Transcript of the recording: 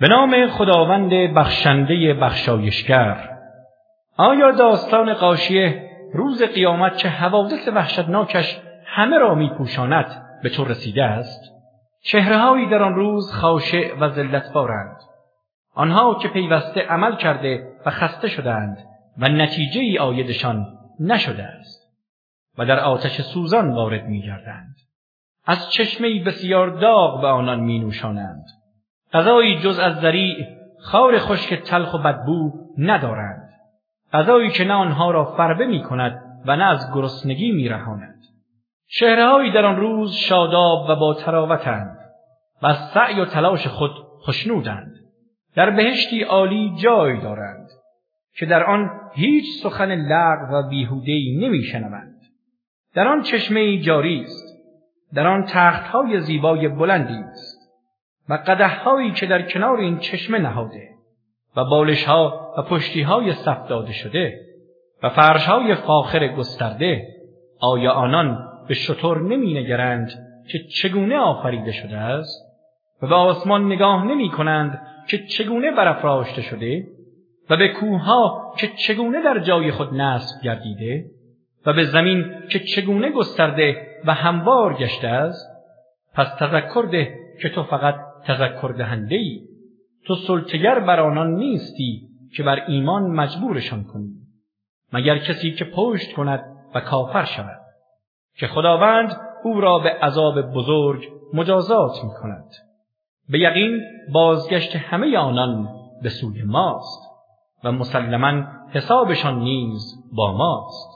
به نام خداوند بخشنده بخشایشگر. آیا داستان قاشیه روز قیامت چه حوادث وحشتناکش همه را میپوشاند به تو رسیده است؟ چهرههایی در آن روز خاشع و ذلتبارند. آنها که پیوسته عمل کرده و خسته شدند و نتیجه ای آیدشان نشده است و در آتش سوزان وارد میگردند. از چشمه بسیار داغ به آنان می نوشانند غذایی جز از ذریع خار خشک تلخ و بدبو ندارند. غذایی که نه آنها را فربه می کند و نه از گرسنگی می رهاند شهرهایی در آن روز شاداب و با تراوتند و از سعی و تلاش خود خشنودند. در بهشتی عالی جای دارند که در آن هیچ سخن لغو و بیهودهای نمیشنوند. در آن چشمه جاری است. در آن تختهای زیبای بلندی است. و قدههایی که در کنار این چشمه نهاده و بالشها و پشتیهای صف داده شده و فرشهای فاخر گسترده آیا آنان به شطور نمی نگرند که چگونه آفریده شده است؟ و به آسمان نگاه نمی کنند که چگونه برافراشته شده؟ و به کوهها که چگونه در جای خود نصب گردیده؟ و به زمین که چگونه گسترده و هموار گشته است؟ پس تذکر ده که تو فقط تذکر دهنده ای تو سلطگر بر آنان نیستی که بر ایمان مجبورشان کنی مگر کسی که پشت کند و کافر شود که خداوند او را به عذاب بزرگ مجازات می کند به یقین بازگشت همه آنان به سوی ماست و مسلما حسابشان نیز با ماست.